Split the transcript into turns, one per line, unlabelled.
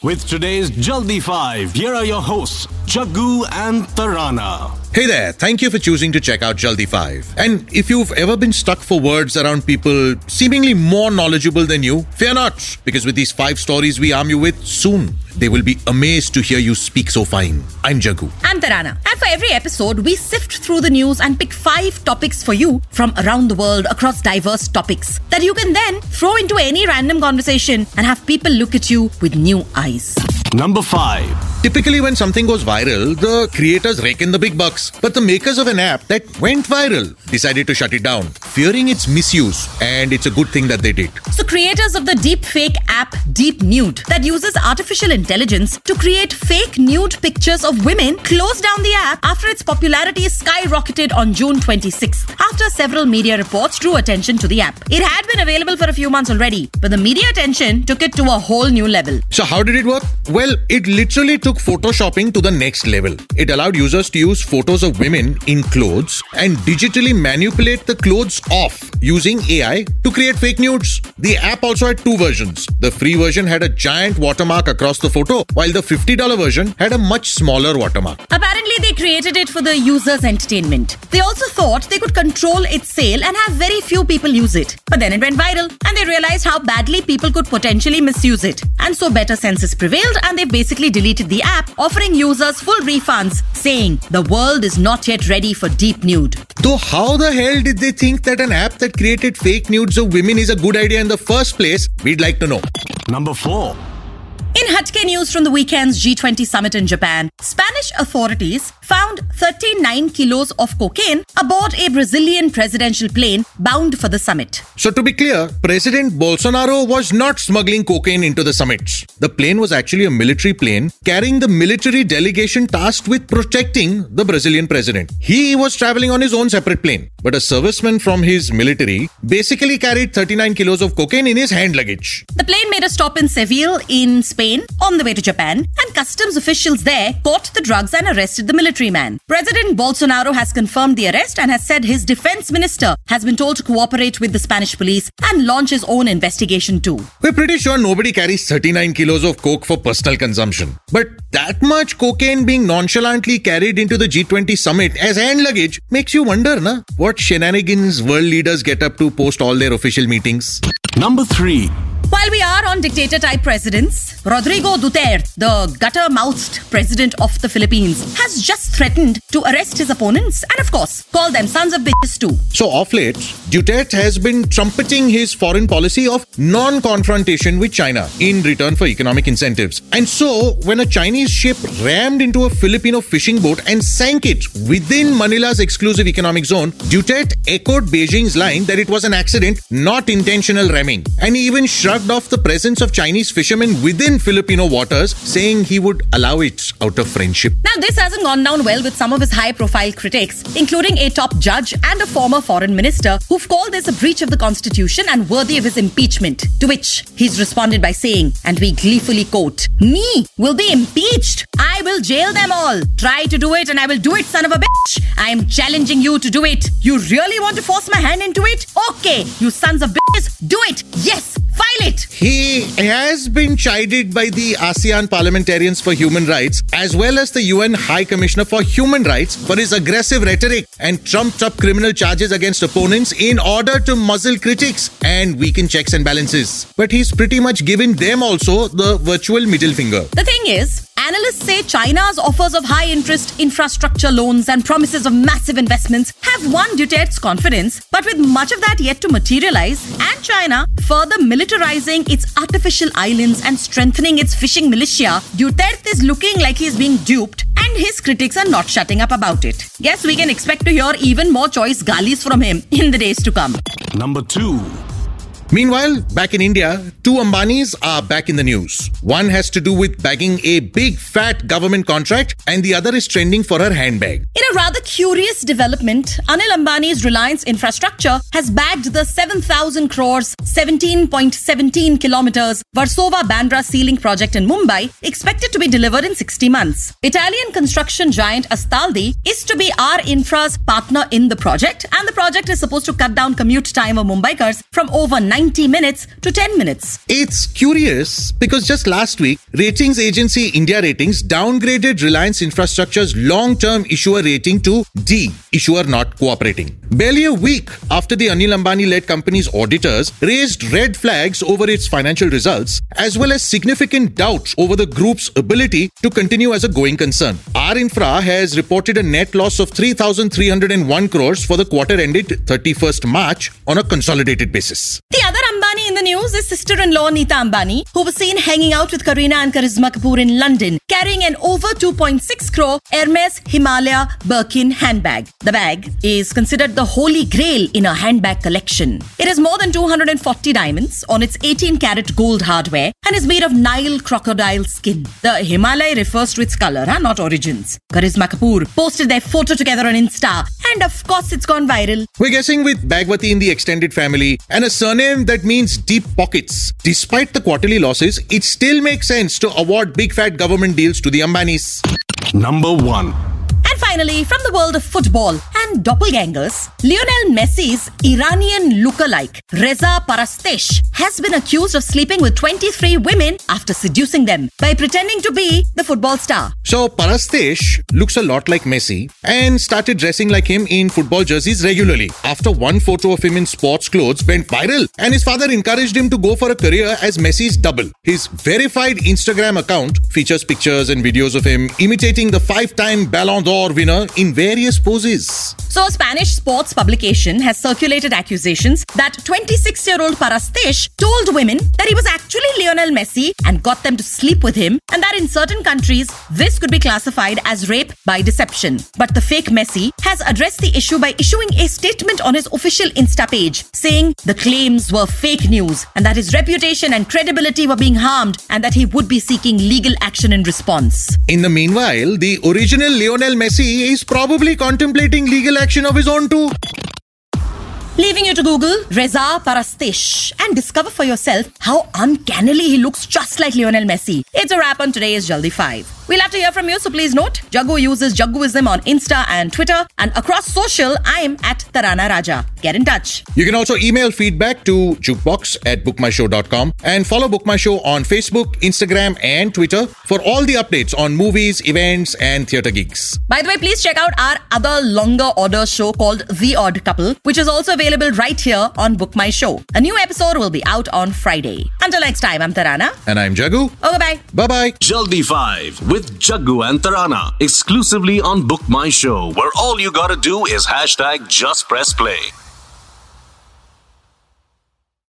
With today's Jaldi 5, here are your hosts, Jaggu and Tarana.
Hey there, thank you for choosing to check out Jaldi 5. And if you've ever been stuck for words around people seemingly more knowledgeable than you, fear not, because with these five stories we arm you with, soon they will be amazed to hear you speak so fine. I'm Jaggu.
I'm Tarana. And for every episode, we sift through the news and pick five topics for you from around the world across diverse topics that you can then throw into any random conversation and have people look at you with new eyes.
Number 5.
Typically, when something goes viral, the creators rake in the big bucks. But the makers of an app that went viral decided to shut it down, fearing its misuse. And it's a good thing that they did.
So, creators of the deep fake app Deep Nude that uses artificial intelligence to create fake nude pictures of women closed down the app after its popularity skyrocketed on June 26th after several media reports drew attention to the app. It had been available for a few months already, but the media attention took it to a whole new level.
So, how did it work? Well, it literally took photoshopping to the next level. It allowed users to use photos of women in clothes and digitally manipulate the clothes off using AI to create fake nudes. The app also had two versions. The free version had a giant watermark across the photo, while the $50 version had a much smaller watermark.
Apparently, they created it for the user's entertainment. They also thought they could control its sale and have very few people use it. But then it went viral, and they realized how badly people could potentially misuse it. And so better senses prevailed, and they basically deleted the app, offering users full refunds, saying the world is not yet ready for deep nude.
Though, how the hell did they think that an app that created fake nudes of women is a good idea in the first place? We'd like to know.
Number 4.
In Hatke news from the weekend's G20 summit in Japan, Spanish authorities found 39 kilos of cocaine aboard a Brazilian presidential plane bound for the summit.
So, to be clear, President Bolsonaro was not smuggling cocaine into the summits. The plane was actually a military plane carrying the military delegation tasked with protecting the Brazilian president. He was traveling on his own separate plane, but a serviceman from his military basically carried 39 kilos of cocaine in his hand luggage.
The plane made a stop in Seville, in Spain, on the way to Japan, and customs officials there caught the drugs and arrested the military man. President Bolsonaro has confirmed the arrest and has said his defense minister has been told to cooperate with the Spanish police and launch his own investigation too.
We're pretty sure nobody carries 39 kilos of coke for personal consumption. But that much cocaine being nonchalantly carried into the G20 summit as hand luggage makes you wonder, na? What shenanigans world leaders get up to post all their official meetings.
Number 3.
While we are on dictator type presidents, Rodrigo Duterte, the gutter mouthed president of the Philippines, has just threatened to arrest his opponents and, of course, call them sons of bitches too.
So, off late, Duterte has been trumpeting his foreign policy of non confrontation with China in return for economic incentives. And so, when a Chinese ship rammed into a Filipino fishing boat and sank it within Manila's exclusive economic zone, Duterte echoed Beijing's line that it was an accident, not intentional ramming. And he even shrugged off the presence of Chinese fishermen within Filipino waters, saying he would allow it out of friendship.
Now, this hasn't gone down well with some of his high profile critics, including a top judge and a former foreign minister, who've called this a breach of the constitution and worthy of his impeachment. To which he's responded by saying, and we gleefully quote, Me will be impeached. I will jail them all. Try to do it and I will do it, son of a bitch. I am challenging you to do it. You really want to force my hand into it? Okay, you sons of bitches, do it. Yes, file it.
He has been chided by the ASEAN Parliamentarians for Human Rights as well as the UN High Commissioner for Human Rights for his aggressive rhetoric and trumped up criminal charges against opponents in order to muzzle critics and weaken checks and balances. But he's pretty much given them also the virtual middle finger.
The thing is, Analysts say China's offers of high interest infrastructure loans and promises of massive investments have won Duterte's confidence, but with much of that yet to materialize, and China further militarizing its artificial islands and strengthening its fishing militia, Duterte is looking like he's being duped, and his critics are not shutting up about it. Guess we can expect to hear even more choice galis from him in the days to come.
Number 2.
Meanwhile, back in India, two Ambanis are back in the news. One has to do with bagging a big fat government contract, and the other is trending for her handbag.
In a rather curious development, Anil Ambani's Reliance Infrastructure has bagged the 7,000 crores, 17.17 kilometers Versova Bandra Sea Link project in Mumbai, expected to be delivered in 60 months. Italian construction giant Astaldi is to be R Infra's partner in the project, and the project is supposed to cut down commute time of Mumbaikars from over 90 minutes to 10 minutes.
It's curious because just last week, ratings agency India Ratings downgraded Reliance Infrastructure's long term issuer rating to D, issuer not cooperating. Barely a week after the Anil Ambani led company's auditors raised red flags over its financial results, as well as significant doubts over the group's ability to continue as a going concern. R Infra has reported a net loss of 3,301 crores for the quarter ended 31st March on a consolidated basis.
The other Ambani in the news is sister-in-law Nita Ambani, who was seen hanging out with Kareena and Karisma Kapoor in London, carrying an over 2.6 crore Hermes Himalaya Birkin handbag. The bag is considered the holy grail in a handbag collection. It has more than 240 diamonds on its 18 carat gold hardware and is made of Nile crocodile skin. The Himalaya refers to its color, huh? not origins. Karisma Kapoor posted their photo together on Insta, and of course, it's gone viral.
We're guessing with Bagwati in the extended family and a surname that means deep pockets. Despite the quarterly losses, it still makes sense to award big fat government deals to the Ambanis.
Number 1.
Finally, from the world of football and doppelgangers, Lionel Messi's Iranian lookalike Reza Parastesh has been accused of sleeping with 23 women after seducing them by pretending to be the football star.
So Parastesh looks a lot like Messi and started dressing like him in football jerseys regularly. After one photo of him in sports clothes went viral and his father encouraged him to go for a career as Messi's double. His verified Instagram account features pictures and videos of him imitating the five-time Ballon d'Or winner in various poses.
So, a Spanish sports publication has circulated accusations that 26 year old Parastesh told women that he was actually Lionel Messi and got them to sleep with him, and that in certain countries, this could be classified as rape by deception. But the fake Messi has addressed the issue by issuing a statement on his official Insta page saying the claims were fake news and that his reputation and credibility were being harmed and that he would be seeking legal action in response.
In the meanwhile, the original Lionel Messi is probably contemplating legal action of his own too.
Leaving you to Google Reza Parastesh and discover for yourself how uncannily he looks just like Lionel Messi. It's a wrap on today's Jaldi 5. We'll have to hear from you, so please note Jaggu uses Jagguism on Insta and Twitter, and across social, I'm at Tarana Raja. Get in touch.
You can also email feedback to jukebox at bookmyshow.com and follow Book My Show on Facebook, Instagram, and Twitter for all the updates on movies, events, and theatre gigs.
By the way, please check out our other longer order show called The Odd Couple, which is also available right here on Book My Show. A new episode will be out on Friday. Until next time, I'm Tarana.
And I'm Jaggu.
Oh, okay, bye.
Bye bye.
Jaldi 5 with Jaggu and Tarana. Exclusively on Book My Show, where all you gotta do is hashtag just press play.